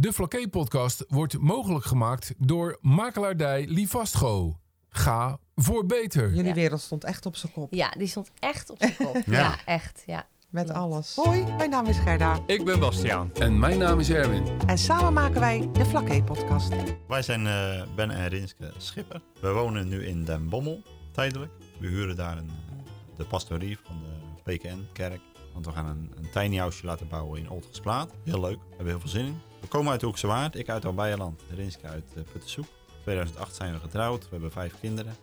De Flaké-podcast wordt mogelijk gemaakt door makelaardij Livastgo. Ga voor beter. Jullie Ja. wereld stond echt op zijn kop. Ja, die stond echt op zijn kop. Ja. ja. echt. Ja. Met alles. Hoi, mijn naam is Gerda. Ik ben Bastiaan. En mijn naam is Erwin. En samen maken wij de Flaké-podcast. Wij zijn eh, Ben en Rinske Schipper. We wonen nu in Den Bommel, tijdelijk. We huren daar een, eh, de pastorie van de PKN-kerk. Want we gaan een, een tiny house laten bouwen in Oldgesplaat. Heel leuk, we hebben heel veel zin in. We komen uit Hoekse Waard, ik uit Albeierland, Rinske uit uh, Puttensoep. 2008 zijn we getrouwd, we hebben vijf kinderen.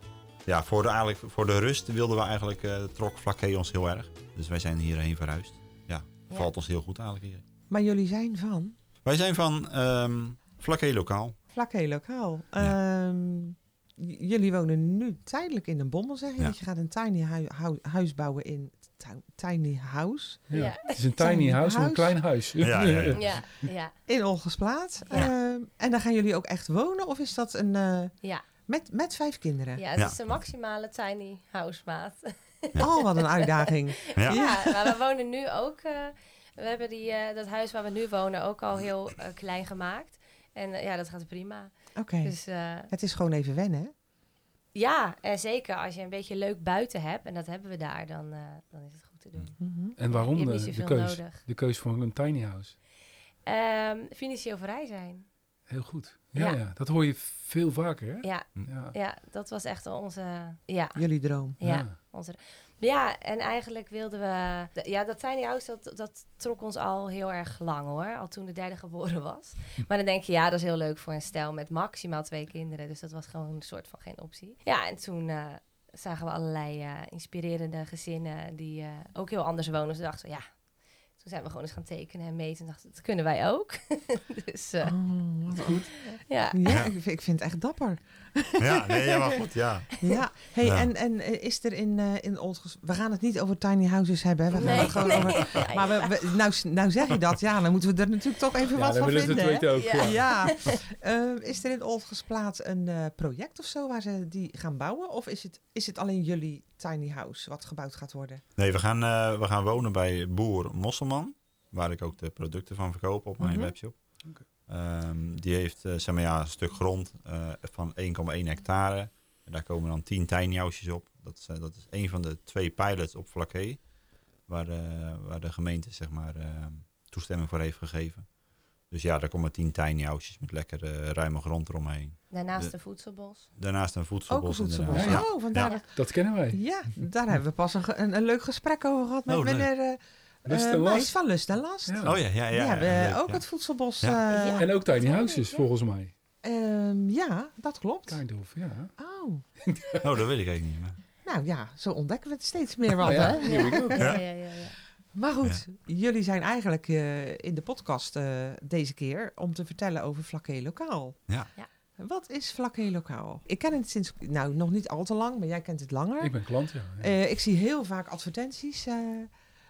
Ja, voor de, eigenlijk, voor de rust wilden we eigenlijk, eh trok Flaké ons heel erg. Dus wij zijn hierheen verhuisd. Ja, Ja. valt ons heel goed eigenlijk hier. Maar jullie zijn van Wij zijn van Flaké Lokaal. Flaké Lokaal. Ja. Ehm, jullie wonen nu tijdelijk in een bommel, zeg je? Ja. Dat je gaat een tiny hu- hu- huis bouwen in tiny house Ja. Ja. Het is een Tiny tiny house, maar een klein huis. Ja, ja, ja. Ja, ja, in Olgesplaat. Ja. Ehm, en dan gaan jullie ook echt wonen? Of is dat een... eh, ja. met, met vijf kinderen? ja het Ja. is de maximale tiny house maat. Oh, wat een uitdaging. Ja. Ja, maar we wonen nu ook. eh, we hebben die, eh, dat huis waar we nu wonen ook al heel klein gemaakt. En ja, dat gaat prima. Oké. Dus eh, Het is gewoon even wennen, hè? Ja, en zeker als je een beetje leuk buiten hebt, en dat hebben we daar, dan, eh, dan is het goed te doen. Mhm. En waarom Je de, de keus? nodig. De keus voor een tiny house. Ehm, financieel vrij zijn. Heel goed. Ja, ja. Ja. dat hoor je veel vaker, hè? Ja, Ja. ja, dat was echt onze. Ja, Jullie droom. ja. Ja. Onze, ja, en eigenlijk wilden we... ja, dat tiny house, dat, dat trok ons al heel erg lang hoor. Al toen de derde geboren was. Maar dan denk je, ja, dat is heel leuk voor een stel met maximaal twee kinderen. Dus dat was gewoon een soort van geen optie. Ja, en toen eh, zagen we allerlei eh, inspirerende gezinnen die eh, ook heel anders wonen. Dus we dachten, ja... Toen zijn we gewoon eens gaan tekenen en meten. En dachten, dat kunnen wij ook. dus Oh, wat goed. ja. Ja, ik vind het echt dapper. Ja, nee, ja, maar goed, ja. Ja, hey, Ja. En, en eh, is er in, eh in. We gaan het niet over tiny houses hebben, hè? We gaan Nee, het gewoon nee. over... Ja, Maar we, we- nou, nou zeg je dat, ja, dan moeten we er natuurlijk toch even Ja, wat van vinden. weten ook. Ja. Ja. Ja. Eh, is er in Oldschoolsplaat een eh, project of zo waar ze die gaan bouwen? Of is het, is het alleen jullie tiny house wat gebouwd gaat worden? Nee, we gaan, eh, we gaan wonen bij boer Mosselman. Waar ik ook de producten van verkoop op mijn Mhm. webshop. Oké. Ehm, die heeft eh, zeg maar, ja, een stuk grond eh, van 1,1 hectare. En daar komen dan 10 tiny houses op. Dat is, dat is een van de twee pilots op Vlakke. Waar, eh, waar de gemeente zeg maar, eh, toestemming voor heeft gegeven. Dus ja, daar komen 10 tiny houses met lekker ruime grond eromheen. Daarnaast De- een voedselbos. Daarnaast een Ook voedselbos. een voedselbos. Ja, Oh, vandaar Ja. dat... Dat kennen wij. Ja, daar hebben we pas een, een, een leuk gesprek over gehad met Oh, meneer eh, Lust eh, en Meijs last. van Lust en Last. Ja. Oh ja, ja, ja. Die ja, hebben ook ja. het voedselbos. Ja. eh, Ja. En ook tiny houses, ja. volgens mij. ehm, ja, dat klopt. Kind of, ja. Oh, Oh, dat weet ik eigenlijk niet meer. nou ja, zo ontdekken we het steeds meer wat, Oh, ja. hè? Here we go. Ja, ja, ja. ja. Maar goed, jullie zijn eigenlijk eh, in de podcast eh, deze keer om te vertellen over Flaké Lokaal. Ja. Wat is Flaké Lokaal? Ik ken het sinds, nou nog niet al te lang, maar jij kent het langer. Ik ben klant, ja. ja. Eh, ik zie heel vaak advertenties eh,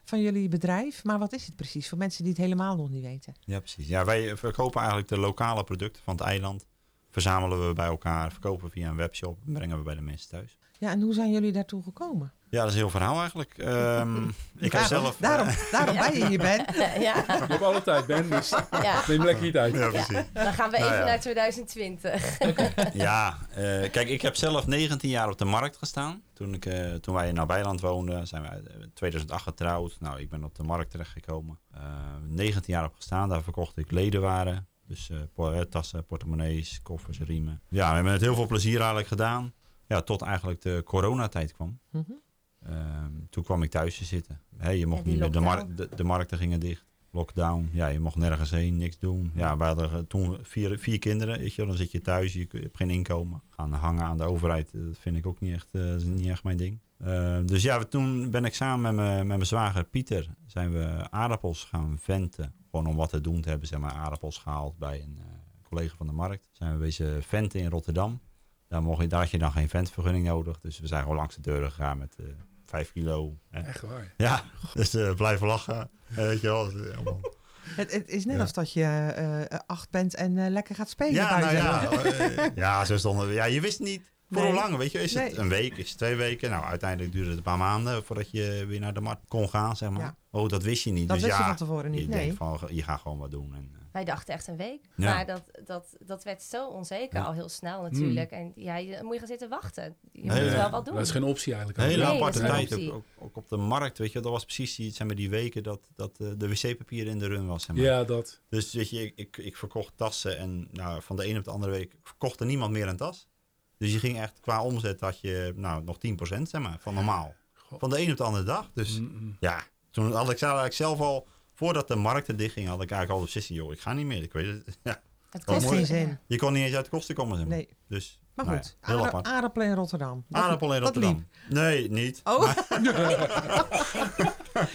van jullie bedrijf. Maar wat is het precies voor mensen die het helemaal nog niet weten? Ja, precies. Ja, wij verkopen eigenlijk de lokale producten van het eiland. Verzamelen we bij elkaar, verkopen via een webshop en brengen we bij de mensen thuis. Ja, en hoe zijn jullie daartoe gekomen? Ja, dat is een heel verhaal eigenlijk. Ehm, ik heb Daarom- zelf... Daarom, eh, daarom ben je hier bent. Ja, Je hebt alle tijd, Ben, dus ja. neem lekker je tijd. ja. Dan gaan we Nou even ja. naar 2020. Ja, eh, kijk, ik heb zelf 19 jaar op de markt gestaan. Toen, ik, eh, toen wij in Nabijland woonden, zijn we in 2008 getrouwd. Nou, ik ben op de markt terechtgekomen. Eh 19 jaar op gestaan, daar verkocht ik ledenwaren. Dus tassen, portemonnees, koffers, riemen. Ja, we hebben het heel veel plezier eigenlijk gedaan. Ja, tot eigenlijk de coronatijd kwam. Mhm. Ehm, toen kwam ik thuis te zitten. Hey, je mocht niet meer, de, de, de markten gingen dicht. Lockdown, ja, je mocht nergens heen, niks doen. Ja, we hadden toen vier, vier kinderen, weet je, dan zit je thuis, je, je hebt geen inkomen. Gaan hangen aan de overheid, eh, dat vind ik ook niet echt, eh, niet echt mijn ding. Eh, dus ja, toen ben ik samen met mijn, met mijn zwager Pieter, zijn we aardappels gaan venten. Gewoon om wat te doen te hebben, zeg maar, aardappels gehaald bij een eh, collega van de markt. Zijn we wezen venten in Rotterdam. Daar, mocht je, daar had je dan geen ventvergunning nodig. Dus we zijn gewoon langs de deuren gegaan met eh 5 kilo. hè. Echt waar. Ja, dus eh, blijven lachen. Eh, weet je wel. eh, allemaal- Het, het is net Ja. als dat je eh, acht bent en eh, lekker gaat spelen Ja, nou ja. ja, zo stonden we. Ja, je wist niet voor Nee. hoe lang. Weet je, is het een week, is het twee weken? Nou, uiteindelijk duurde het een paar maanden voordat je weer naar de markt kon gaan, zeg maar. Ja. Oh, dat wist je niet. Dat dus wist je van tevoren niet, Je nee. denkt van, je gaat gewoon wat doen. En, eh, Wij dachten echt een week. Ja. Maar dat, dat, dat werd zo onzeker Ja. al heel snel natuurlijk. En ja, je, dan moet je gaan zitten wachten. Je Nee, moet ja. wel wat doen. Dat is geen optie eigenlijk. Een hele Nee, aparte tijd, optie. ook, ook, ook op de markt, weet je. Dat was precies die, zeg maar, die weken dat, dat eh, de wc-papier in de run was. Zeg maar. Ja, dat. Dus weet je, ik, ik, ik verkocht tassen en nou, van de ene op de andere week verkocht er niemand meer een tas. Dus je ging echt, qua omzet had je nou, nog 10% zeg maar, van normaal. Van de ene op de andere dag. Dus ja, toen had ik eigenlijk zelf al, voordat de markten dichtgingen, had ik eigenlijk al de beslissing, joh, ik ga niet meer. Ik weet het. Ja. Het kost mooi. geen zin. Je kon niet eens uit de kosten komen, zeg maar. Nee. Dus, Maar nou goed, ja, heel aarda- apart. aardappelen in Rotterdam. Dat- Aardappel in dat Rotterdam. Nee, niet. Oh,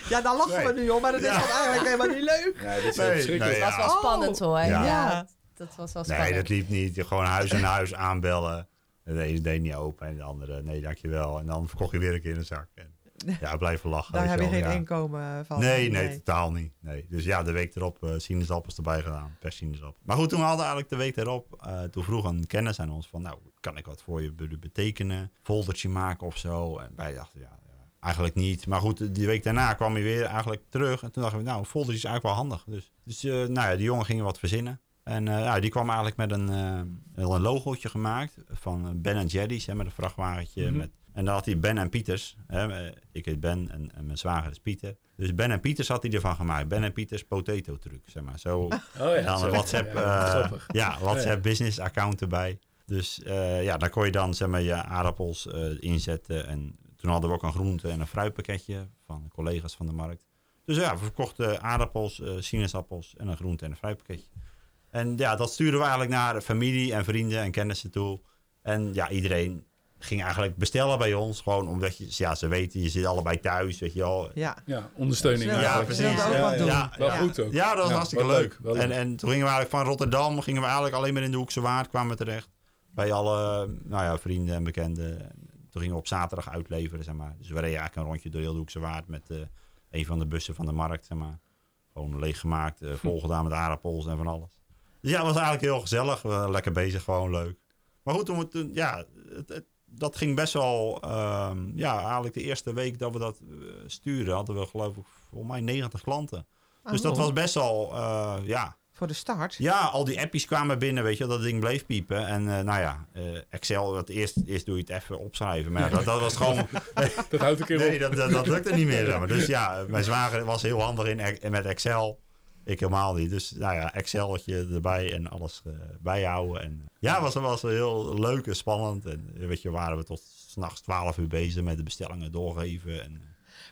ja, daar lachen we nu om, maar dat is Ja. eigenlijk helemaal niet leuk. Dit is Nee, verschrikkelijk. nee, Dat was wel Oh. spannend hoor. Ja. Ja. dat was wel spannend. Nee, dat liep niet. Gewoon huis aan huis aanbellen. De ene deed niet open en de andere, nee, dankjewel. En dan verkocht je weer een keer de zak. En, ja, blijven lachen. Daar heb je wel, geen ja. inkomen van. Nee, nee, totaal niet. Nee. Dus ja, de week erop eh sinaasappels erbij gedaan. Per sinaasappel. Maar goed, toen hadden we eigenlijk de week erop. eh, toen vroeg een kennis aan ons van, nou, kan ik wat voor je be- betekenen? Foldertje maken of zo? En wij dachten, ja, ja, eigenlijk niet. Maar goed, die week daarna kwam hij weer eigenlijk terug. En toen dachten we, nou, een foldertje is eigenlijk wel handig. Dus, dus eh, nou ja, die jongen ging wat verzinnen. En ja, die kwam eigenlijk met een, wel een logootje gemaakt van eh, Ben Jerry's, hè, met een vrachtwagentje. Mhm. met, en dan had hij Ben en Pieters. Hè, ik heet Ben en, en mijn zwager is Pieter. Dus Ben en Pieters had hij ervan gemaakt. Ben en Pieters potato truc, zeg maar. Zo, Oh ja, dan een WhatsApp, Ja, ja, WhatsApp business account erbij. Dus ja, daar kon je dan zeg maar, je aardappels eh, inzetten. En toen hadden we ook een groente- en een fruitpakketje van collega's van de markt. Dus ja, we verkochten aardappels, sinaasappels en een groente- en een fruitpakketje. En ja, dat stuurden we eigenlijk naar familie en vrienden en kennissen toe. En ja, iedereen ging eigenlijk bestellen bij ons. Gewoon omdat je, ja, ze weten, je zit allebei thuis, weet je wel. Ja, Ja, ondersteuning. Ja, Ja, ook Ja, wat ja, doen. Ja, Wel goed ook. Ja, dat was Ja, hartstikke leuk. En, en toen gingen we eigenlijk van Rotterdam, gingen we eigenlijk alleen maar in de Hoekse Waard, kwamen we terecht. Bij alle nou ja, vrienden en bekenden. Toen gingen we op zaterdag uitleveren, zeg maar. Dus we reden eigenlijk een rondje door heel de Hoekse Waard met eh, een van de bussen van de markt, zeg maar. Gewoon leeggemaakt, uh, volgedaan met aardappels en van alles. Ja, het was eigenlijk heel gezellig. We waren lekker bezig, gewoon leuk. Maar goed, toen, we toen ja, het, het- dat ging best wel... ehm, ja, eigenlijk de eerste week dat we dat eh, sturen, hadden we geloof ik volgens mij 90 klanten. Dus dat Oh. was best wel, eh, ja. voor de start. Ja, al die appjes kwamen binnen, weet je, dat ding bleef piepen. En eh, nou ja, eh, Excel, dat eerst, eerst doe je het even opschrijven. Maar ja, dat, dat was gewoon, Dat houdt een keer nee, op. dat, dat, dat lukte niet meer. maar. Dus ja, mijn zwager was heel handig in, Ex- met Excel. Ik helemaal niet. Dus nou ja, Exceltje erbij en alles eh, bijhouden. En, ja, was, was heel leuk en spannend. En eh, weet je, waren we tot s'nachts 12 uur bezig met de bestellingen doorgeven. En,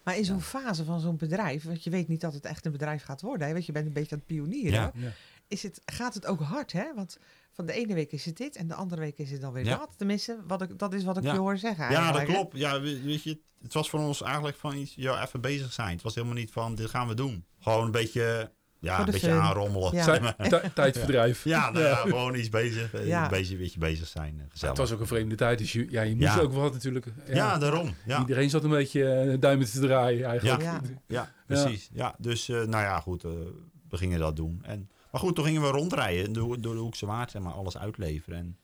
Maar in zo'n fase van zo'n bedrijf, want je weet niet dat het echt een bedrijf gaat worden, hè, want je bent een beetje aan het pionieren. Ja. Ja. Is het, gaat het ook hard, hè? Want van de ene week is het dit en de andere week is het dan weer Ja. dat. Tenminste, wat ik, dat is wat ik Ja. je hoor zeggen. Ja, dat hè? klopt. Ja, we- weet je, het was voor ons eigenlijk van iets, ja, even bezig zijn. Het was helemaal niet van, dit gaan we doen. Gewoon een beetje, ja, een beetje fun. aanrommelen. Ja. Tijdverdrijf. Ja, nou ja, gewoon iets bezig. eh, Ja. Een beetje, een beetje bezig zijn. eh, Het Gezellig. was ook een vreemde tijd, dus je, ja, je moest Ja. ook wat natuurlijk. ja, daarom. Ja. Iedereen zat een beetje eh, duimen te draaien eigenlijk. Ja. Ja, precies. Ja. dus, eh, nou ja, goed, eh, we gingen dat doen. En, maar goed, toen gingen we rondrijden door, door de Hoekse Waard, zeg maar, alles uitleveren. En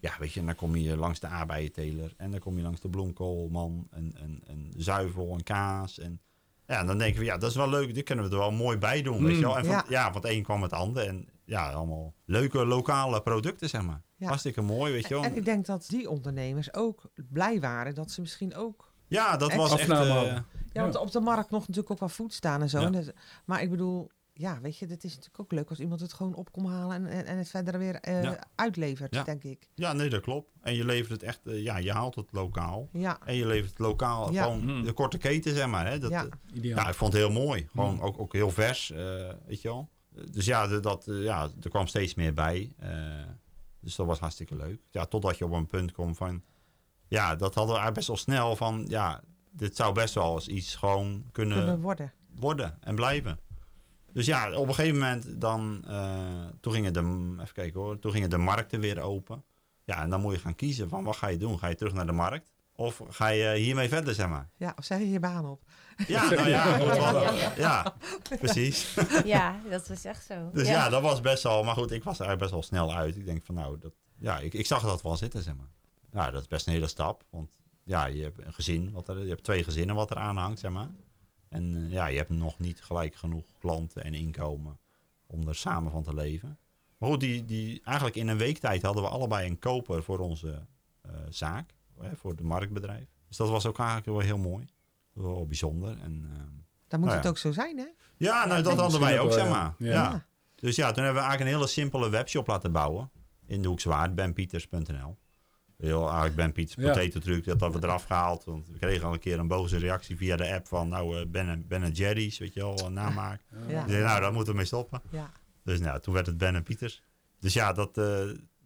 ja, weet je, dan kom je langs de aardbeienteler en dan kom je langs de bloemkoolman en, en, en zuivel en kaas. En ja, en dan denken we, ja, dat is wel leuk, dit kunnen we er wel mooi bij doen, weet je wel. En van, Ja. ja. van het een kwam het ander en ja, allemaal leuke lokale producten, zeg maar. Ja. Hartstikke mooi, weet je wel. En ik denk dat die ondernemers ook blij waren dat ze misschien ook. Ja, dat was echt... Eh. Ja, want op de markt nog natuurlijk ook wel voet staan en zo. Ja. En dat- maar ik bedoel, ja, weet je, het is natuurlijk ook leuk als iemand het gewoon op komt halen en, en, en het verder weer eh, Ja. uitlevert, Ja. denk ik. ja, nee, dat klopt. En je levert het echt, eh, ja, je haalt het lokaal. Ja, En je levert het lokaal, Ja. gewoon Hmm. de korte keten, zeg maar. Hè? Dat, Ja. eh, Ideaal. ja, ik vond het heel mooi. Gewoon Hmm. ook, ook heel vers, eh, weet je wel. Dus ja, de- dat, ja, er kwam steeds meer bij. eh, dus dat was hartstikke leuk. Ja, totdat je op een punt komt van... Ja, dat hadden we eigenlijk best wel snel van... Ja, dit zou best wel eens iets gewoon kunnen kunnen worden. worden en blijven. Dus ja, op een gegeven moment dan... eh, toen gingen de... Even kijken hoor. Toen gingen de markten weer open. Ja, en dan moet je gaan kiezen van wat ga je doen? Ga je terug naar de markt? Of ga je hiermee verder, zeg maar? Ja, of zeg je je baan op? Ja, nou ja, dat was- ja, precies. Ja, dat was echt zo. Dus ja. dat was best wel... Maar goed, ik was er eigenlijk best wel snel uit. Ik denk van nou, dat, ja, ik, ik zag dat wel zitten, zeg maar. Ja, dat is best een hele stap. Want ja, je hebt een gezin, wat er, je hebt twee gezinnen wat er aan hangt, zeg maar. En eh, ja, je hebt nog niet gelijk genoeg klanten en inkomen om er samen van te leven. Maar goed, die, die, eigenlijk in een week tijd hadden we allebei een koper voor onze eh, zaak, hè, voor het marktbedrijf. Dus dat was ook eigenlijk wel heel mooi. Wel bijzonder. En, ehm, Dan moet Nou het ja. ook zo zijn, hè? ja, nou, dat hadden wij ook zeg maar. Ja. Ja. Dus ja, toen hebben we eigenlijk een hele simpele webshop laten bouwen. In de Hoekse Waard, benpieters.nl. Heel eigenlijk Ben Pieters Ja. Potato Truc, dat hadden we eraf gehaald. Want we kregen al een keer een boze reactie via de app van, nou, eh, Ben, ben en Jerry's, weet je wel, een namaak. Ja. Ik nou, daar moeten we mee stoppen. Ja. Dus nou, toen werd het Ben en Pieters. Dus ja, dat eh,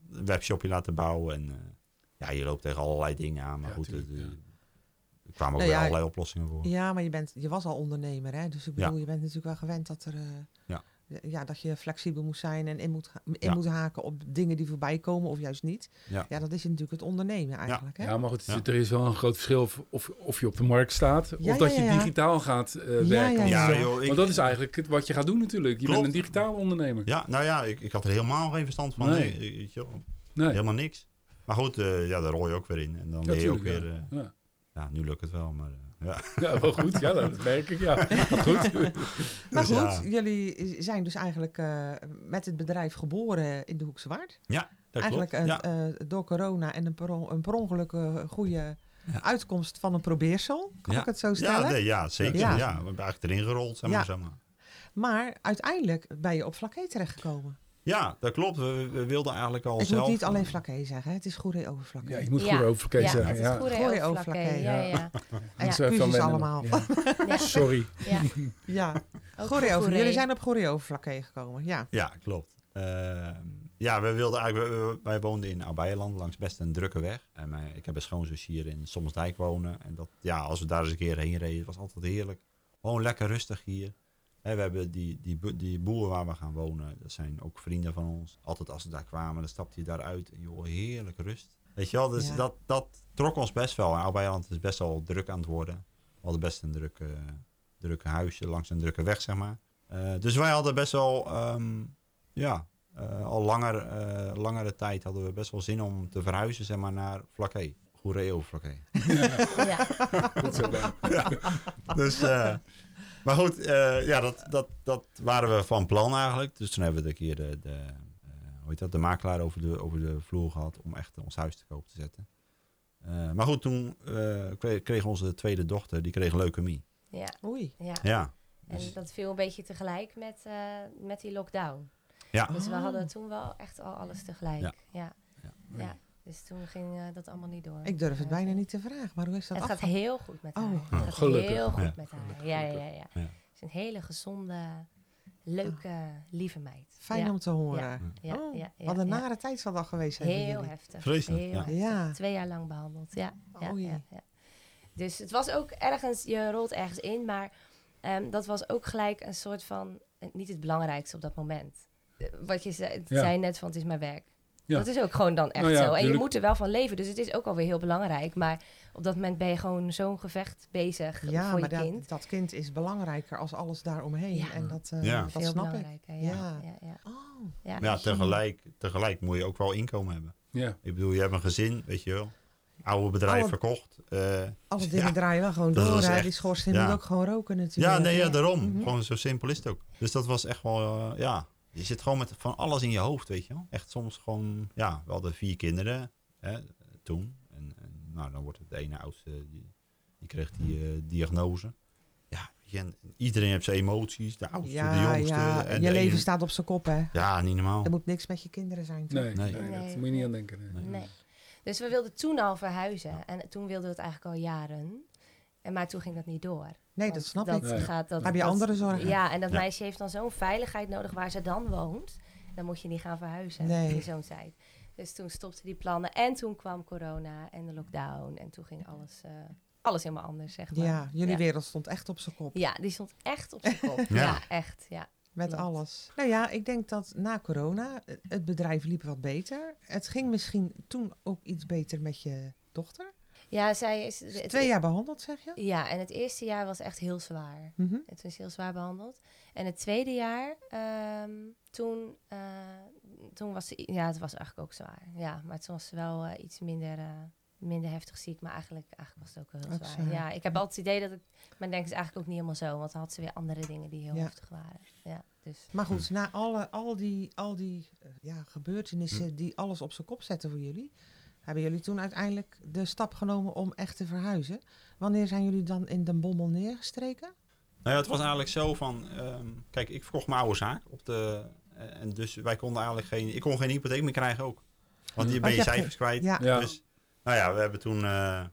webshopje laten bouwen. En eh, ja, je loopt tegen allerlei dingen aan. Maar Ja, goed, tuurlijk, het, eh, ja. er kwamen ook Nou weer ja, allerlei oplossingen voor. Ja, maar je, bent, je was al ondernemer, hè? Dus ik Ja. bedoel, je bent natuurlijk wel gewend dat er... eh, Ja. Ja, dat je flexibel moet zijn en in moet, in Ja. moet haken op dingen die voorbij komen of juist niet. Ja. Ja, dat is natuurlijk het ondernemen eigenlijk. Hè? Ja, maar goed, Ja. er is wel een groot verschil of, of, of je op de markt staat Ja, of dat ja, je ja. digitaal gaat eh, Ja, werken. ja, Ja, ja. joh, ik- Want dat is eigenlijk het, wat je gaat doen natuurlijk. Je Klopt. bent een digitaal ondernemer. Ja, nou ja, ik, ik had er helemaal geen verstand van. Nee. Nee. weet je wel, Nee. Helemaal niks. Maar goed, eh, ja, daar rol je ook weer in. En dan ben je ook weer... ja. eh, Ja. ja, nu lukt het wel, maar ja. Ja, wel goed. Ja, dat merk ik. Ja. Goed. Maar Dus goed, ja. jullie zijn dus eigenlijk eh, met het bedrijf geboren in de Hoekse Waard. Ja, dat eigenlijk klopt. een, ja. eh, door corona en een per, een per ongeluk eh, goede Ja. uitkomst van een probeersel. Kan Ja. ik het zo stellen? ja, nee, ja, zeker. Ja. Ja. we hebben eigenlijk erin gerold, zeg maar. Ja. Zeg maar. Maar uiteindelijk ben je op Flaké terechtgekomen. Ja, dat klopt. We, we wilden eigenlijk al Ik zelf... moet niet alleen Flaké zeggen, hè. het is Goeree over Flaké. Ja, je moet Ja. goed over ja, zeggen. het is Ja. goede Goede Ja, ja. ja, ja. Excuses allemaal. Ja. Ja. Sorry. ja. Ja, voor over. Jullie zijn op Goeree over Flaké gekomen, ja. Ja, klopt. Ehm, ja, we wilden eigenlijk, we- we- wij woonden in Abeiland langs best een drukke weg. En mijn, ik heb een schoonzus hier in Sommersdijk wonen. En dat, ja, als we daar eens een keer heen reden, was altijd heerlijk. Gewoon lekker rustig hier. We hebben die, die, die boeren waar we gaan wonen, dat zijn ook vrienden van ons. Altijd als ze daar kwamen, dan stapte je daaruit en joh, heerlijk rust. Weet je wel, dus Ja. dat, dat trok ons best wel. En Abeiland is best wel druk aan het worden. We hadden best een drukke, drukke huisje langs een drukke weg, zeg maar. Eh, dus wij hadden best wel, ehm, ja, eh, al langer, eh, langere tijd hadden we best wel zin om te verhuizen, zeg maar, naar Flaké. Goeree over Flaké. Ja. Goed zo, Ben. dus, maar goed, eh, ja, dat, dat, dat waren we van plan eigenlijk. Dus toen hebben we een keer de, de, eh, hoe heet dat, de makelaar over de, over de vloer gehad om echt ons huis te koop te zetten. Eh, maar goed, toen eh, kre- kreeg onze tweede dochter, die kreeg leukemie. Ja. Oei. ja. Ja, En dus- dat viel een beetje tegelijk met, eh, met die lockdown. ja. Dus we hadden toen wel echt al alles tegelijk. Ja. Ja. Ja. Dus toen ging eh, dat allemaal niet door. Ik durf het bijna niet te vragen, maar hoe is dat Het gaat heel goed met Oh. haar. Oh, Het gaat gelukkig. heel goed Ja. met haar. Ja, ja, ja. ja. Ja. Ze is een hele gezonde, leuke, lieve meid. Fijn ja. om te horen. Ja, Oh, ja, ja, Wat een ja. nare tijd zal dat geweest zijn. Heel jullie. heftig. Vreselijk, Heel ja. heftig. Ja. Twee jaar lang behandeld. Ja, ja, Oei. ja, ja. Dus het was ook ergens, je rolt ergens in, maar ehm, dat was ook gelijk een soort van, eh, niet het belangrijkste op dat moment. Eh, Wat je zei, Ja. zei net van het is mijn werk. Ja. Dat is ook gewoon dan echt Nou ja, zo. En je moet er wel van leven, dus het is ook alweer heel belangrijk. Maar op dat moment ben je gewoon zo'n gevecht bezig Ja, voor maar je dat, kind. dat kind is belangrijker als alles daaromheen. Ja. En dat, eh, Ja. dat snap ik. Ja, Ja. ja. Ja, Oh, ja. Tegelijk, tegelijk moet je ook wel inkomen hebben. Ja. Ik bedoel, je hebt een gezin, weet je wel. Oude bedrijf Alle- verkocht. eh, alle dingen Ja. draaien wel gewoon Dat door. echt- Die schoorsteen ja. moet ook gewoon roken natuurlijk. ja, nee, ja, Ja. daarom. Mhm. Gewoon zo simpel is het ook. Dus dat was echt wel, eh, ja. Je zit gewoon met van alles in je hoofd, weet je wel. Echt soms gewoon, ja, we hadden vier kinderen hè, toen. En, en nou, dan wordt het de ene oudste, die, die kreeg die eh, diagnose. Ja, weet je, en iedereen heeft zijn emoties. De oudste, de jongste. ja. en je de leven ene- staat op zijn kop, hè. Ja, niet normaal. Er moet niks met je kinderen zijn, toch? Nee, Nee. nee. Nee. dat moet je niet aan denken. nee. Nee. Dus we wilden toen al verhuizen. En toen wilden we het eigenlijk al jaren. En maar toen ging dat niet door. Nee, dat snap dat ik. Gaat, dat, Heb je dat- andere zorgen? Ja, en dat Ja. meisje heeft dan zo'n veiligheid nodig waar ze dan woont. Dan moet je niet gaan verhuizen Nee. in zo'n tijd. Dus toen stopten die plannen. En toen kwam corona en de lockdown. En toen ging alles, eh, alles helemaal anders, zeg maar. Ja, jullie ja. wereld stond echt op zijn kop. Ja, die stond echt op zijn kop. Ja. ja. echt. Ja. Met Klopt. alles. Nou ja, ik denk dat na corona eh, het bedrijf liep wat beter. Het ging misschien toen ook iets beter met je dochter. Ja, zij is... het- Twee jaar behandeld, zeg je? Ja, en het eerste jaar was echt heel zwaar. Mhm. Het was heel zwaar behandeld. En het tweede jaar, ehm, toen, eh, toen was ze, ja, het was eigenlijk ook zwaar. Ja, maar toen was ze wel eh, iets minder, eh, minder heftig ziek, maar eigenlijk, eigenlijk was het ook wel heel zwaar. Ja, ik heb altijd het idee dat het, maar denk is eigenlijk ook niet helemaal zo, want dan had ze weer andere dingen die heel Ja. heftig waren. Ja, dus. Maar goed, na alle, al die, al die ja, gebeurtenissen die alles op zijn kop zetten voor jullie, hebben jullie toen uiteindelijk de stap genomen om echt te verhuizen. Wanneer zijn jullie dan in Den Bommel neergestreken? Nou ja, het was eigenlijk zo van, ehm, kijk, ik verkocht mijn oude zaak op de, eh, en dus wij konden eigenlijk geen, ik kon geen hypotheek meer krijgen ook. Want hier ben je hebt cijfers kwijt. Ja. Ja. Dus, nou ja, we hebben toen, eh,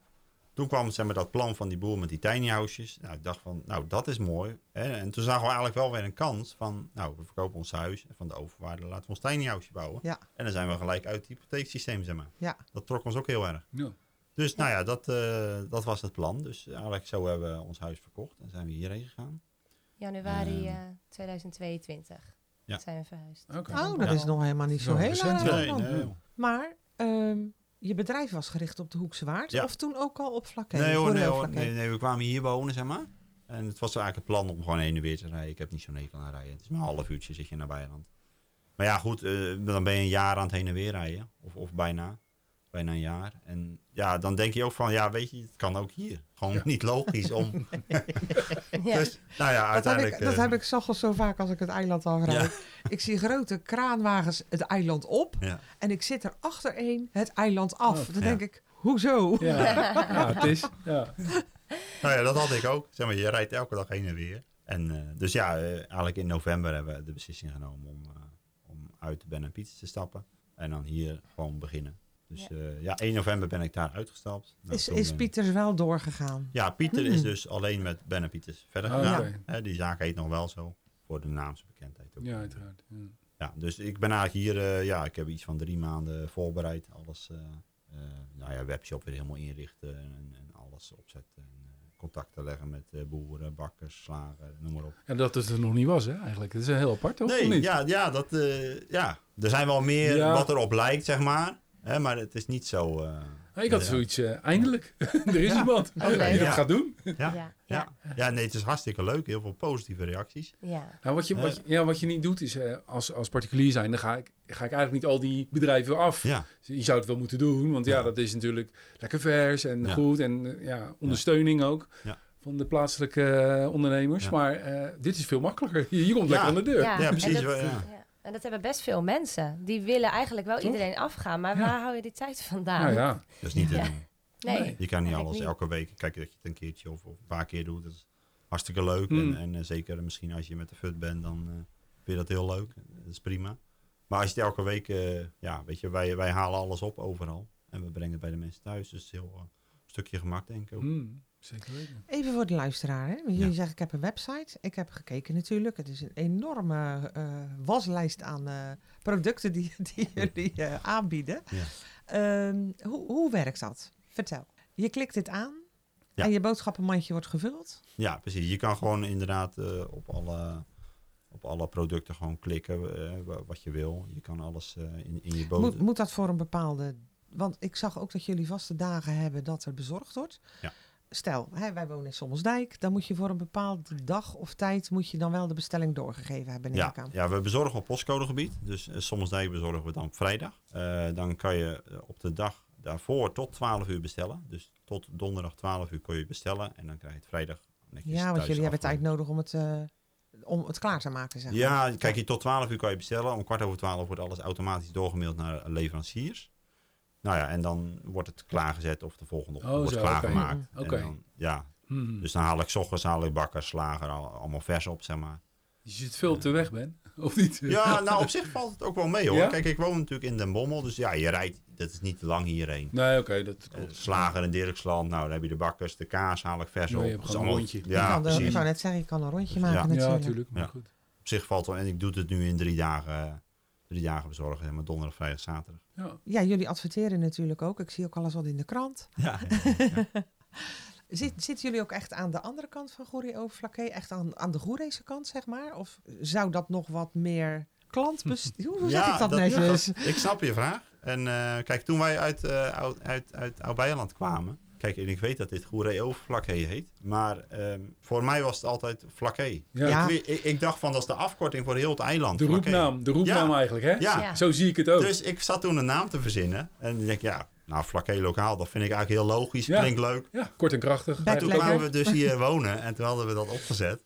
toen kwam zeg maar, dat plan van die boer met die tiny houses. Nou, ik dacht van, nou, dat is mooi. Hè? En toen zagen we eigenlijk wel weer een kans van, nou, we verkopen ons huis en van de overwaarde laten we ons tiny house bouwen. Ja. En dan zijn we gelijk uit het hypotheeksysteem, zeg maar. Ja. Dat trok ons ook heel erg. Ja. Dus nou ja, dat, eh, dat was het plan. Dus eigenlijk zo hebben we ons huis verkocht en zijn we hierheen gegaan. Januari Ehm. eh, 2022 Ja. zijn we verhuisd. Oké. Oh, dat Ja. is nog helemaal niet zo Zo heel lang. Nee, nee. Maar ehm, je bedrijf was gericht op de Hoekse Waard. Ja. Of toen ook al op Vlakke? Nee hoor, hoor. Nee, nee, we kwamen hier wonen, zeg maar. En het was eigenlijk het plan om gewoon heen en weer te rijden. Ik heb niet zo'n hekel aan rijden. Het is maar een half uurtje zit je naar Bijland. Maar ja, goed, eh, dan ben je een jaar aan het heen en weer rijden. Of, of bijna. Bijna een jaar. En ja, dan denk je ook van, ja, weet je, het kan ook hier. Gewoon Ja. niet logisch om... Ja. Dus, nou ja, Dat heb, uiteindelijk... ik, dat eh, heb ik zo vaak als ik het eiland afrijd. Ik zie grote kraanwagens het eiland op. ja. En ik zit er achtereen het eiland af. Oh, dan ja. denk ik, hoezo? Ja. ja, het is. Ja. Nou ja, dat had ik ook. Zeg maar, je rijdt elke dag heen en weer. En eh, dus ja, eh, eigenlijk in november hebben we de beslissing genomen om, eh, om uit Ben en Pieters te stappen. En dan hier gewoon beginnen. Dus Ja. ja, ja 1 november ben ik daar uitgestapt. Nou, Is, toen, is eh, Pieters wel doorgegaan? Ja, Pieter Hmm. is dus alleen met Ben en Pieters verder Oh, gegaan. oké. Hè, die zaak heet nog wel zo. Voor de naamsbekendheid ook. ja, uiteraard. Ja. Ja, dus ik ben eigenlijk hier, eh, ja, ik heb iets van drie maanden voorbereid. Alles, eh, eh, nou ja, webshop weer helemaal inrichten en, en alles opzetten. En, eh, contacten leggen met eh, boeren, bakkers, slagen, noem maar op. En dat het er nog niet was, hè, eigenlijk. Dat is heel apart, toch? Of Nee, niet? ja, ja, dat, eh, ja, er zijn wel meer Ja. wat erop lijkt, zeg maar. Hè, maar het is niet zo... eh, ik had ja. zoiets, eh, eindelijk. er is Ja. iemand die dat Ja. gaat doen. ja, Ja, ja, nee, het is hartstikke leuk. Heel veel positieve reacties. ja. Nou, wat, je, wat, je, ja, wat je niet doet is, eh, als, als particulier zijn, dan ga ik, ga ik eigenlijk niet al die bedrijven af. Ja, Je zou het wel moeten doen, want ja, Ja. dat is natuurlijk lekker vers en Ja. goed. En ja, ondersteuning ook Ja. van de plaatselijke ondernemers. Ja. Maar eh, dit is veel makkelijker. Je, je komt Ja. lekker aan de deur. Ja, Ja, precies, dat, wel, ja. ja. En dat hebben best veel mensen. Die willen eigenlijk wel Toch? iedereen afgaan. Maar Ja. waar hou je die tijd vandaan? Nou ja, dat is niet te Ja. doen. Nee. Nee. Je kan niet alles niet. elke week. Kijk, dat je het een keertje of, of een paar keer doet. Dat is hartstikke leuk. Hmm. En, en eh, zeker misschien als je met de FUT bent, dan eh, vind je dat heel leuk. Dat is prima. Maar als je het elke week, eh, ja, weet je, wij, wij halen alles op overal. En we brengen het bij de mensen thuis. Dus het is heel eh, een stukje gemak, denk ik ook. Hmm, zeker weten. Even voor de luisteraar. Hè? Jullie Ja. zeggen, ik heb een website. Ik heb gekeken natuurlijk. Het is een enorme eh, waslijst aan eh, producten die, die jullie eh, aanbieden. Ja. Ehm, hoe, hoe werkt dat? Vertel. Je klikt dit aan Ja. en je boodschappenmandje wordt gevuld. Ja, precies. Je kan gewoon inderdaad op, alle, op alle producten gewoon klikken wa- wat je wil. Je kan alles in, in je boot. Moet, moet dat voor een bepaalde... Want ik zag ook dat jullie vaste dagen hebben dat er bezorgd wordt. Ja. Stel, hè, wij wonen in Sommelsdijk. Dan moet je voor een bepaalde dag of tijd... moet je dan wel de bestelling doorgegeven hebben, Ja, aan. ja, we bezorgen op postcodegebied. Dus uh, bezorgen we dan op vrijdag. Eh, dan kan je eh, op de dag daarvoor tot 12 uur bestellen. Dus tot donderdag 12 uur kun je bestellen. En dan krijg je het vrijdag netjes Ja, want jullie hebben tijd nodig om het, eh, om het klaar te maken, zeg maar. Ja, kijk, je tot 12 uur kan je bestellen. Om kwart over 12 wordt alles automatisch doorgemaild naar leveranciers. Nou ja, en dan wordt het klaargezet of de volgende Oh, wordt zo, klaargemaakt. oké. Dan- Ja, Hmm. dus dan haal ik 's ochtends haal ik bakker, slager, al- allemaal vers op, zeg maar. Je zit veel te weg, Ben. Of niet? Ja, nou op zich valt het ook wel mee hoor. Ja? Kijk, ik woon natuurlijk in Den Bommel, dus ja, je rijdt, dat is niet te lang hierheen. Nee, oké, dat Eh, klopt. slager in Dirksland, nou dan heb je de bakkers, de kaas haal ik vers Nee, op. je hebt gewoon een rondje. je Ja, kan de, ik zou net zeggen, je kan een rondje maken Ja. Ja, natuurlijk. natuurlijk. Maar Ja. goed. Op zich valt wel, en ik doe het nu in drie dagen, eh, drie dagen bezorgen, zeg maar donderdag, vrijdag, zaterdag. Ja. Ja, jullie adverteren natuurlijk ook. Ik zie ook alles wat in de krant. Ja, Zit, zitten jullie ook echt aan de andere kant van Goeree Overflakkee? Echt aan, aan de Goerese kant, zeg maar? Of zou dat nog wat meer klantbest... Hoe, zeg ik dat, netjes? ik snap je vraag. En eh, kijk, toen wij uit, eh uit, uit, uit Oud-Beijerland kwamen, kijk, en ik weet dat dit Goeree Overflakkee heet, maar ehm, voor mij was het altijd Flakkee. Ja. Ja. Ik, ik, ik dacht van, dat is de afkorting voor heel het eiland. De roepnaam, de roepnaam Ja. eigenlijk, hè? Ja, Ja. Zo zie ik het ook. Dus ik zat toen een naam te verzinnen. En ik denk, ja, Nou, Flaké lokaal, dat vind ik eigenlijk heel logisch. Ja. Klinkt leuk. Ja, kort en krachtig. En toen kwamen we dus hier wonen en toen hadden we dat opgezet.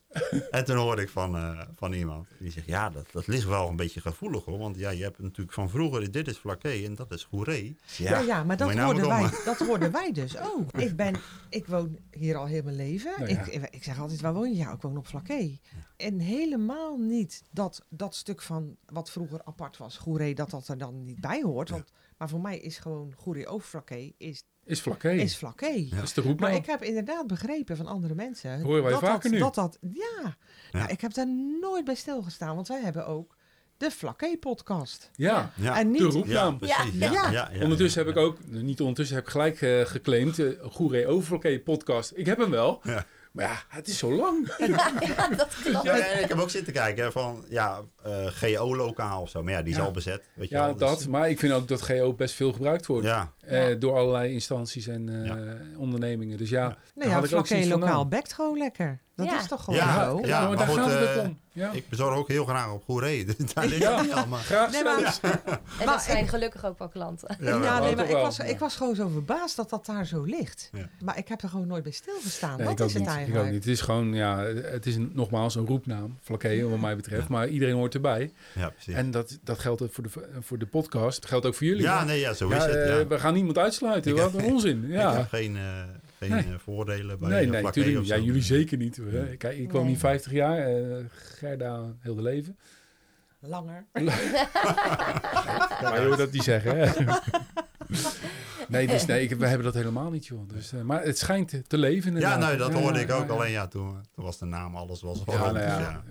En toen hoorde ik van, eh, van iemand, die zegt, ja, dat, dat ligt wel een beetje gevoelig hoor. Want ja, je hebt natuurlijk van vroeger, dit is Flaké en dat is Goeree. Ja, ja, maar dat nou hoorden, wij, dat hoorden wij dus ook. Ik, ben, ik woon hier al heel mijn leven. Nou ja. ik, ik zeg altijd, waar woon je? Ja, ik woon op Flaké. En helemaal niet dat, dat stuk van wat vroeger apart was, Goeree, dat dat er dan niet bij hoort. Want, maar voor mij is gewoon Goeree over Flaké, is, Is vlakke. is Flaké. Dat is de roep Maar nou. ik heb inderdaad begrepen van andere mensen. Wij dat vaker dat, nu. Dat dat, ja. Nou, ik heb daar nooit bij stilgestaan, want wij hebben ook de Flaké-podcast. Ja, Ja, En niet, de roepnaam. precies. Ja, Ja. ja. ja, Ondertussen ja, heb ik ook, niet ondertussen heb ik gelijk eh, geclaimd, uh, Goeree Overvlakke podcast. Ik heb hem wel, Ja. Maar ja, het is zo lang. Ja, dat klopt. Ja, ik heb ook zitten kijken van, ja, eh, GO-lokaal of zo. Maar ja, die is Ja. al bezet. Weet je Ja, wel, dus- dat. Maar ik vind ook dat GO best veel gebruikt wordt. Ja, eh, Ja. door allerlei instanties en eh, Ja. ondernemingen. Dus ja, Nou ja, had ik ook Flaké zoiets van, lokaal nou, bekt gewoon lekker. Dat Ja. is toch gewoon Ja, zo? ja. Ja, maar maar daar goed, gaat het eh, ook om. Ja, ik bezorg ook heel graag op Goeree. Daar ligt Ja. het niet al, maar... graag Nee, maar-. En dat zijn gelukkig ook wel klanten. Ja, nee, maar ik wel, was, ik was gewoon zo verbaasd dat dat daar zo ligt. Ja. Maar ik heb er gewoon nooit bij stilgestaan. Nee, ook is het niet. Ik ook eigenlijk. niet. Het is gewoon, ja, het is een- nogmaals een roepnaam, Flaké, wat mij betreft. Maar iedereen hoort erbij. Ja, precies. En dat, dat geldt ook voor de, voor de podcast. Dat geldt ook voor jullie. ja, nee, ja, zo Ja, is het. Ja. we gaan niemand uitsluiten. Ik Wat een onzin. Ik Ja. heb geen, eh, geen Nee. eh, voordelen bij Nee, eh, nee, natuurlijk. Ja, zo. jullie zeker niet. hoor. Nee. Kijk, ik woon Nee. hier 50 jaar. eh Gerda heel de leven. Langer. Maar je hoort dat niet zeggen, hè? Nee, dus nee, ik, we hebben dat helemaal niet, joh. Dus, eh, maar het schijnt te- leven Ja, nee, dat hoorde ja, ik ook. ja. Alleen ja, toen, toen was de naam alles was Ja, rond, nou dus ja,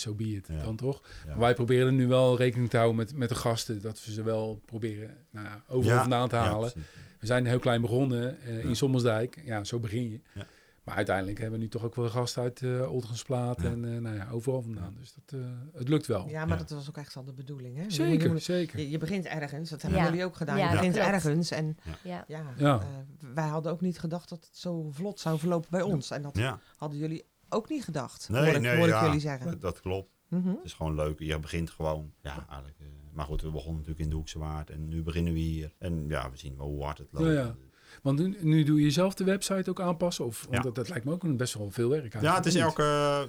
eh, zo be it Ja. dan toch. Ja. Wij proberen nu wel rekening te houden met, met de gasten. Dat we ze wel proberen nou ja, overal Ja, vandaan te halen. we zijn heel klein begonnen eh, Ja. in Sommersdijk. Ja, zo begin je. Ja. Maar uiteindelijk hebben we nu toch ook wel gasten uit uh, Oltgensplaat Ja. en eh, nou ja, overal vandaan. Dus dat, eh, het lukt wel. Ja, maar Ja. dat was ook echt wel de bedoeling. Hè? Je Zeker, moet- zeker. Je, je begint ergens, dat hebben Ja. jullie ook gedaan. Ja, je begint ergens en Ja. ja, Ja. eh, wij hadden ook niet gedacht dat het zo vlot zou verlopen bij ons. En dat Ja, hadden jullie ook niet gedacht, nee, hoor ik, nee, hoor ik ja, jullie zeggen. Dat, klopt. Mhm. Het is gewoon leuk. Je begint gewoon. Ja, eigenlijk. eh, maar goed, we begonnen natuurlijk in de Hoekse Waard. En nu beginnen we hier. En ja, we zien wel hoe hard het loopt. Ja, ja. Want nu, nu doe je zelf de website ook aanpassen? Of, want Ja. dat, dat lijkt me ook een best wel veel werk. Ja, het is niet? elke,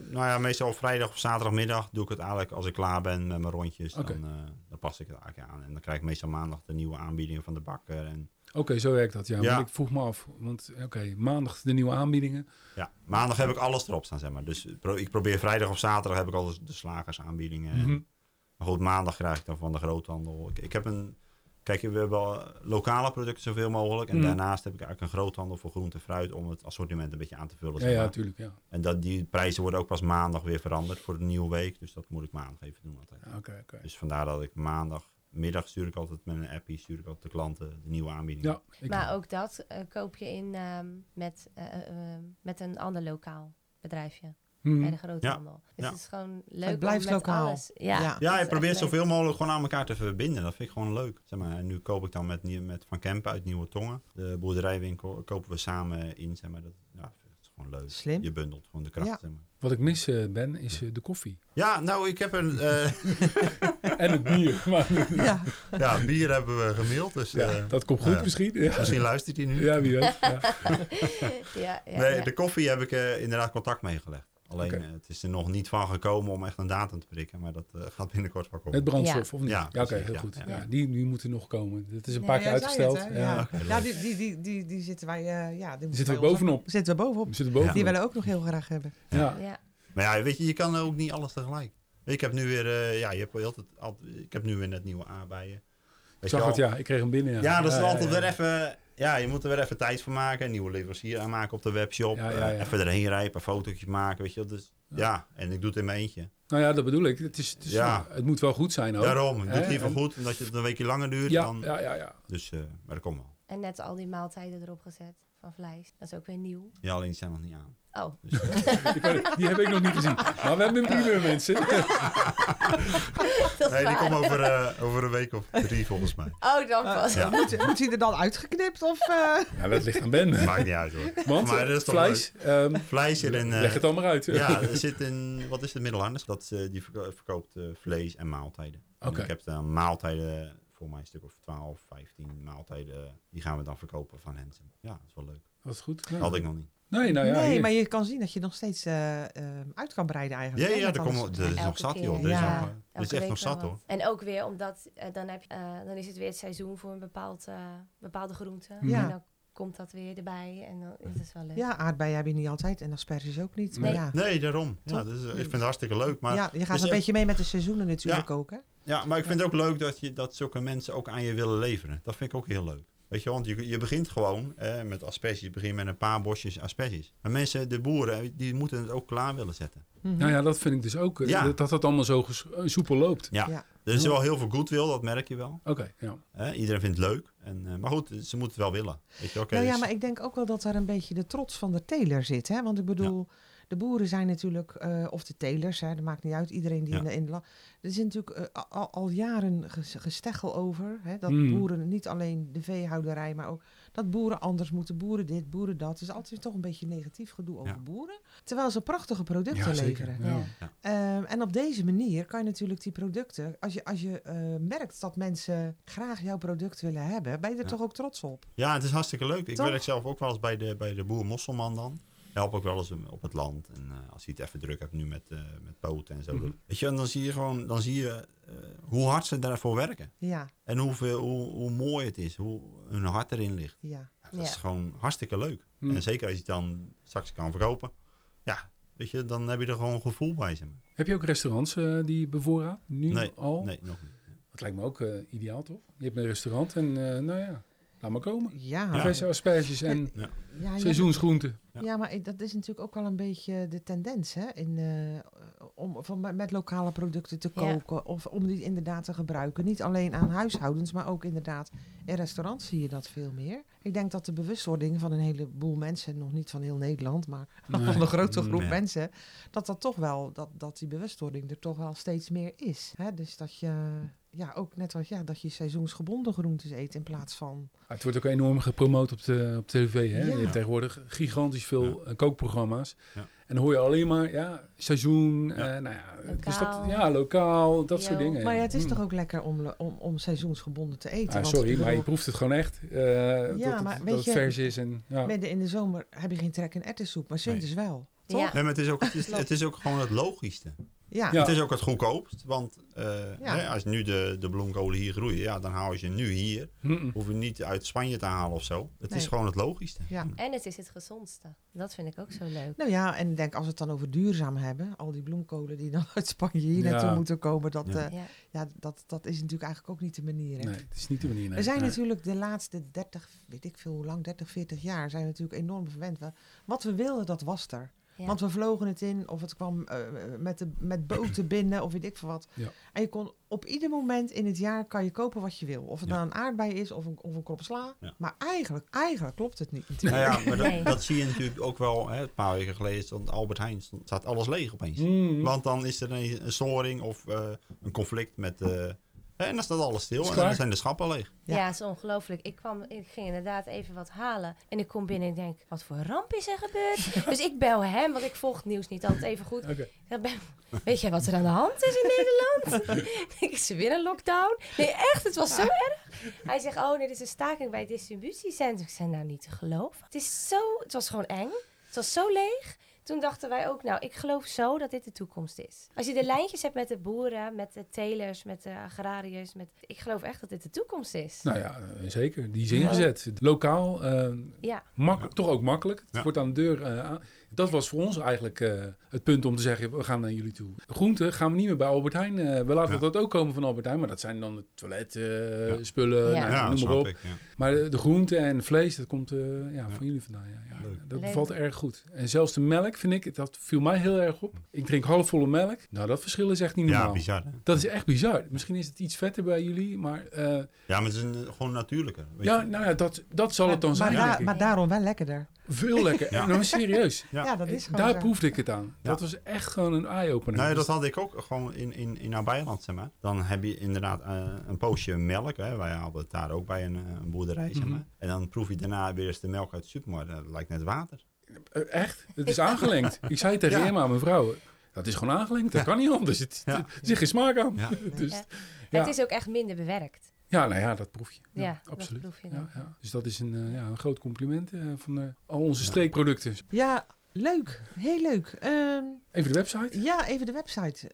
nou ja, meestal vrijdag of zaterdagmiddag doe ik het eigenlijk als ik klaar ben met mijn rondjes. Dan, eh, dan pas ik het eigenlijk aan. En dan krijg ik meestal maandag de nieuwe aanbiedingen van de bakker. En Oké, zo werkt dat. Ja, Ja. Ik vroeg me af. Want oké, maandag de nieuwe aanbiedingen. ja, maandag heb ik alles erop staan, zeg maar. Dus pro- ik probeer vrijdag of zaterdag heb ik al de, slagersaanbiedingen. En- Mhm. Maar goed, maandag krijg ik dan van de groothandel. Ik, ik heb een, kijk, we hebben lokale producten zoveel mogelijk. En Mhm. daarnaast heb ik eigenlijk een groothandel voor groente en fruit om het assortiment een beetje aan te vullen. Ja, zeg ja. En dat, die prijzen worden ook pas maandag weer veranderd voor de nieuwe week. Dus dat moet ik maandag even doen altijd. Oké, oké. Dus vandaar dat ik maandagmiddag stuur ik altijd met een appie, stuur ik altijd de klanten de nieuwe aanbiedingen. Ja, Maar ook dat eh, koop je in ehm, met, eh, eh, eh, met een ander lokaal bedrijfje Mhm. bij de groothandel. Dus Ja. het is gewoon leuk blijft om met lokaal. alles. Ja, Ja. Je probeert zoveel mogelijk gewoon aan elkaar te verbinden. Dat vind ik gewoon leuk. Zeg maar. En nu koop ik dan met, nieuw- met Van Kempen uit Nieuwe Tongen. De boerderijwinkel kopen we samen in. Zeg maar. dat, gewoon leuk. Slim. Je bundelt gewoon de kracht. Ja. Zeg maar. Wat ik mis eh, ben, is eh, de koffie. ja, nou, ik heb een... eh, En het bier. Maar, Ja, ja, bier hebben we gemaild. Dus ja, eh, dat komt goed ja. misschien. Ja, misschien luistert hij nu. ja wie weet. Ja. ja, ja, nee, ja. de koffie heb ik eh, inderdaad contact meegelegd. Alleen eh, het is er nog niet van gekomen om echt een datum te prikken. Maar dat eh, gaat binnenkort wel komen. Met brandstof, of niet? Ja, Ja, oké, heel ja, goed. ja. Ja, die, die moeten nog komen. Het is een Ja, paar keer uitgesteld. het, ja. Ja, ja leuk. die, die, die, die, die zitten wij, eh, ja, die moeten Zitten we bovenop? Zitten we bovenop. We zitten boven. Die willen we ook nog heel graag hebben. Ja. Ja. Maar ja, weet je, je kan ook niet alles tegelijk. Ik heb nu weer, eh, ja, je hebt wel altijd, altijd, ik heb nu weer net nieuwe A bij je. Ik zag het, ja. Ik kreeg hem binnen. Ja, Ja, dat is ja, altijd ja, weer even, ja, je moet er weer even tijd voor maken. Een nieuwe leverancier aanmaken op de webshop. Ja, ja, eh, ja. even erheen rijpen, fotootjes maken, weet je wel. Dus ja. en ik doe het in mijn eentje. Nou ja, dat bedoel ik. Het, is, het, is, Ja. het moet wel goed zijn ook. Daarom, ik doe het liever en- goed, omdat je het een weekje langer duurt. Ja, dan, ja, ja, ja. Dus, eh, maar dat komt wel. En net al die maaltijden erop gezet van vlees. Dat is ook weer nieuw. Ja, alleen die zijn nog niet aan. Oh, Dus, Ik weet- die heb ik nog niet gezien. Maar we hebben een primeur, mensen. dat is nee, die komt over, eh, over een week of drie volgens mij. Oh, dan pas. Ja. Moet, moet hij er dan uitgeknipt of... eh? Ja, dat ligt aan Ben. Maakt niet uit hoor. Want Maar dat is toch vlees, ehm, Vlees eh, leg het dan maar uit. Ja, er zit een, wat is het middelhandels? Dat, eh, die verko- verkoopt eh, vlees en maaltijden. En Oké. Ik heb dan maaltijden voor mij een stuk of 12, 15 maaltijden. Die gaan we dan verkopen van Hansen. Ja, dat is wel leuk. Dat is goed. Dat had ik nog niet. Nee, nou ja. nee, hier. maar je kan zien dat je nog steeds eh, eh, uit kan breiden Ja, eigenlijk. hè, ja, met er, er is nog zat, keer. joh. Er is, Ja. nog, er is Elke echt nog zat, hoor. En ook weer omdat eh, dan, heb, je, eh, dan is het weer het seizoen voor een bepaald, eh, bepaalde groente. Ja. En dan komt dat weer erbij en dan is het wel leuk. Ja, aardbeien heb je niet altijd en asperges ook niet. Maar Nee. ja, Nee, daarom. Ja, Toch? dat is, ik vind het hartstikke leuk. Maar, ja, je gaat dus een beetje mee met de seizoenen natuurlijk ook. Hè? ja, maar ik vind het ook leuk dat, je, dat zulke mensen ook aan je willen leveren. Dat vind ik ook heel leuk. Weet je, want je, je begint gewoon eh, met asperges. Je begint met een paar bosjes asperges. Maar mensen, de boeren, die moeten het ook klaar willen zetten. Mhm. Nou ja, dat vind ik dus ook. eh, Ja. Dat dat allemaal zo eh, soepel loopt. Ja. Ja. Er is wel heel veel goodwill, dat merk je wel. Oké, ja. Hè, iedereen vindt het leuk. En, eh, maar goed, ze moeten het wel willen. Weet je, oké, nou ja, dus- maar ik denk ook wel dat daar een beetje de trots van de teler zit. Hè? Want ik bedoel, de boeren zijn natuurlijk, eh, of de telers, hè, dat maakt niet uit, iedereen die Ja. in de, in de la- Er is natuurlijk eh, al, al jaren ges- gesteggel over. Hè, dat Mm. boeren, niet alleen de veehouderij, maar ook dat boeren anders moeten, boeren dit, boeren dat. Het is altijd toch een beetje negatief gedoe over Ja. boeren. Terwijl ze prachtige producten Ja, leveren. Ja. Ehm, en op deze manier kan je natuurlijk die producten, als je, als je eh, merkt dat mensen graag jouw product willen hebben, ben je er Ja. toch ook trots op. Ja, het is hartstikke leuk. Ik Toch? werk zelf ook wel eens bij de, bij de boer Mosselman dan. Help ook wel eens op het land. En eh, als hij het even druk hebt nu met, eh met poten en zo. Mhm. Weet je, en dan zie je gewoon dan zie je, eh, hoe hard ze daarvoor werken. Ja, En hoeveel, hoe, hoe mooi het is, hoe hun hart erin ligt. ja. Ja, dat is gewoon hartstikke leuk. Hm. En zeker als je het dan straks kan verkopen. Ja, weet je, dan heb je er gewoon een gevoel bij. Zeg maar. Heb je ook restaurants die bevoorraad? Nu Nee, al? Nee, nog niet. Dat lijkt me ook ideaal, toch? Je hebt een restaurant en nou ja, laat maar komen. Ja, Ja. Verse asperges en ja, ja, seizoensgroenten. Ja. ja, maar ik- dat is natuurlijk ook wel een beetje de tendens, hè? In, eh, om van, met- lokale producten te Ja. koken of om die inderdaad te gebruiken. Niet alleen aan huishoudens, maar ook inderdaad in restaurants zie je dat veel meer. Ik denk dat de bewustwording van een heleboel mensen, nog niet van heel Nederland, maar Nee. van een grote groep mensen, dat dat toch wel, dat, dat die bewustwording er toch wel steeds meer is. Hè? Dus dat je, ja, ook net als, ja, dat je seizoensgebonden groentes eet in plaats van Ah, het wordt ook enorm gepromoot op, de, op tv. Hè? Ja. Je hebt tegenwoordig gigantisch veel eh, kookprogramma's. Ja. En dan hoor je alleen maar ja, seizoen, Ja. eh, nou ja, dus Lokaal. dat, ja, lokaal, dat soort dingen. Maar ja, het is Hm. toch ook lekker om, om, om seizoensgebonden te eten. Ah, want sorry, maar je proeft het gewoon echt. eh, dat, het- maar weet dat het je, vers is. En, ja. midden in de zomer heb je geen trek in erwtensoep, maar winters wel. Toch? Ja. Nee, maar het is, ook, het, is, het is ook gewoon het logischste. Ja. Ja. Het is ook het goedkoopst. Want eh, Ja. hè, als nu de, de bloemkolen hier groeien, ja, dan haal je ze nu hier. Mm-mm. Hoef je niet uit Spanje te halen of zo. Het is gewoon het logischste. Ja. En het is het gezondste. Dat vind ik ook zo leuk. Nou ja, en ik denk als we het dan over duurzaam hebben, al die bloemkolen die dan uit Spanje hier Ja. naartoe moeten komen, dat, Ja. eh, Ja. ja, dat, dat is natuurlijk eigenlijk ook niet de manier. Hè? Nee, het is niet de manier. nee. We zijn Nee. natuurlijk de laatste 30, weet ik veel hoe lang, 30, 40 jaar, zijn we natuurlijk enorm verwend. We- Wat we wilden, dat was er. Ja. Want we vlogen het in, of het kwam eh, met, de, met boten binnen, of weet ik veel wat. Ja. En je kon op ieder moment in het jaar kan je kopen wat je wil. Of het Ja. nou een aardbei is of een, of een krop sla. Ja. Maar eigenlijk, eigenlijk klopt het niet. Nou ja, maar dat, Nee. dat zie je natuurlijk ook wel. Hè, een paar weken geleden stond Albert Heijn, staat alles leeg opeens. Mm. Want dan is er een, een storing of eh, een conflict met... eh, hè, en dan staat alles stil en dan zijn de schappen leeg. Ja. Ja, het is ongelooflijk. Ik, kwam, ik ging inderdaad even wat halen. En ik kom binnen en ik denk, wat voor ramp is er gebeurd? dus ik bel hem, want ik volg het nieuws niet altijd even goed. Ik zeg, "Ben- weet jij wat er aan de hand is in Nederland? is er weer een lockdown? Nee, echt, het was zo erg. Hij zegt, oh nee, dit is een staking bij het distributiecentrum. Ik zei, nou niet te geloven. Het, is zo, het was gewoon eng. Het was zo leeg. Toen dachten wij ook, nou, ik geloof zo dat dit de toekomst is. Als je de lijntjes hebt met de boeren, met de telers, met de agrariërs, met... ik geloof echt dat dit de toekomst is. Nou ja, eh, zeker. Die is ingezet. Lokaal, eh, Ja, mak- toch ook makkelijk. Het Ja. wordt aan de deur eh, aan. Dat was voor ons eigenlijk eh, het punt om te zeggen, we gaan naar jullie toe. Groenten gaan we niet meer bij Albert Heijn. eh, we laten Ja. dat ook komen van Albert Heijn, maar dat zijn dan de toiletspullen, Ja. nou, Ja, noem maar op. ik. Ja. Maar de, de groenten en vlees, dat komt eh, ja, van jullie vandaan. Ja, ja. Leuk. Dat Leuk. bevalt erg goed. En zelfs de melk, vind ik, dat viel mij heel erg op. Ik drink halfvolle melk. Nou, dat verschil is echt niet normaal. Ja, bizar. hè? Dat is echt bizar. Misschien is het iets vetter bij jullie, maar eh, Ja, maar het is een, gewoon natuurlijker. Weet ja, je. nou ja, dat, dat zal het dan maar, zijn. maar daarom wel lekkerder. Veel lekker. Ja. Nou, serieus. Ja. Ja, dat is gewoon Daar zo. proefde ik het aan. Ja. Dat was echt gewoon een eye-opener. Nee, dat had ik ook gewoon in, in, in Nabijland, zeg maar. Dan heb je inderdaad eh, een poosje melk. Hè. Wij hadden het daar ook bij een, eh, een boerderij, zeg Mhm. maar. En dan proef je daarna weer eens de melk uit de supermarkt. Dat lijkt net water. Eh, Echt? Het is aangelengd. Ik zei tegen Ja. Emma, mijn vrouw, dat is gewoon aangelengd. Dat kan niet anders. Het, Ja. er zit geen smaak aan. Ja. Dus, Ja. ja. het is ook echt minder bewerkt. Ja, nou ja, dat proef je. Ja, absoluut. proef je dan. Ja, ja. Dus dat is een, eh, ja, een groot compliment eh, van eh, al onze streekproducten. Ja, leuk. Heel leuk. Ehm, Even de website. ja, even de website.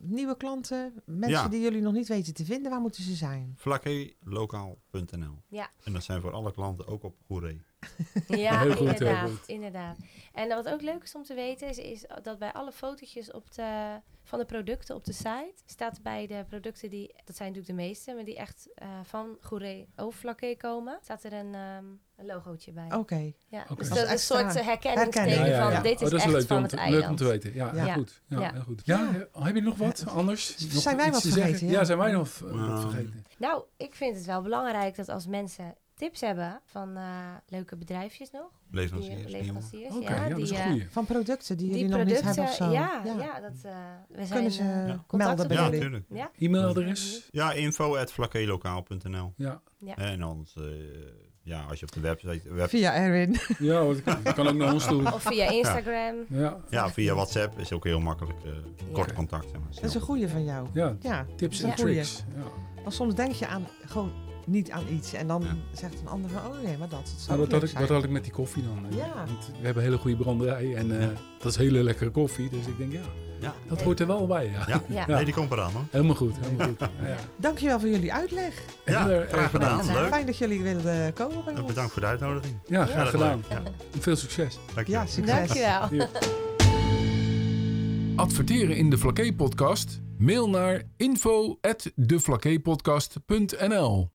Nieuwe klanten, mensen Ja. die jullie nog niet weten te vinden, waar moeten ze zijn? Vlakkelokaal.nl. Ja. En dat zijn voor alle klanten ook op Goeree. Ja, Heel goed, heel inderdaad, goed. inderdaad. En wat ook leuk is om te weten, is, is dat bij alle fotootjes op de, van de producten op de site, staat bij de producten die, dat zijn natuurlijk de meeste, maar die echt eh, van Goeree Overflakke komen, staat er een, ehm, een logootje bij. Oké. Ja, dus dat is een soort eh, herkenningsteken herkenning. van dit is oh, dat echt leuk van om het te, eiland. leuk om te weten. Ja, Ja. goed. Ja, Ja. heel goed. Ja, Ja. heb je nog wat anders? Nog Zijn wij wat vergeten, ja? Ja, zijn wij nog eh, Nou. vergeten? Nou, ik vind het wel belangrijk dat als mensen tips hebben van eh, leuke bedrijfjes nog, Leveranciers. leveranciers, Oké, ja, ja, dat die, is een eh, goeie. Van producten die, die jullie nog niet hebben of zo. ja, ja. dat, eh we zijn Kunnen ze melden bij Ja, jullie? natuurlijk. Ja, E-mailadres? Ja, info at vlakkelokaal.nl. Ja. Ja. En anders, eh, ja, als je op de website... Web, Via Erwin. Ja, dat kan, ook naar ons toe. of via Instagram. Ja, ja, via WhatsApp is ook heel makkelijk. eh kort Ja. contact. Zeg maar, Dat is een goeie van jou. ja. Ja, Tips Ja. en tricks. Ja. want soms denk je aan gewoon niet aan iets. En dan Ja. zegt een ander van, oh nee, maar dat, dat zou Nou, dat, had ik, dat had ik met die koffie dan. eh. Ja. Want we hebben een hele goede branderij en eh, dat is hele lekkere koffie. Dus ik denk, ja, Ja. dat hoort er wel bij. Ja. Ja. Ja. Nee, die komt eraan hoor. Helemaal goed, helemaal goed. Ja. Dankjewel voor jullie uitleg. Ja, Heel erg graag gedaan. gedaan. Leuk. Fijn dat jullie wilden komen bij ons. bedankt voor de uitnodiging. Ja, graag gedaan. Veel succes. Dankjewel. Ja, succes. Dankjewel. Adverteren in de Flaké podcast? Mail naar info@deflakeepodcast.nl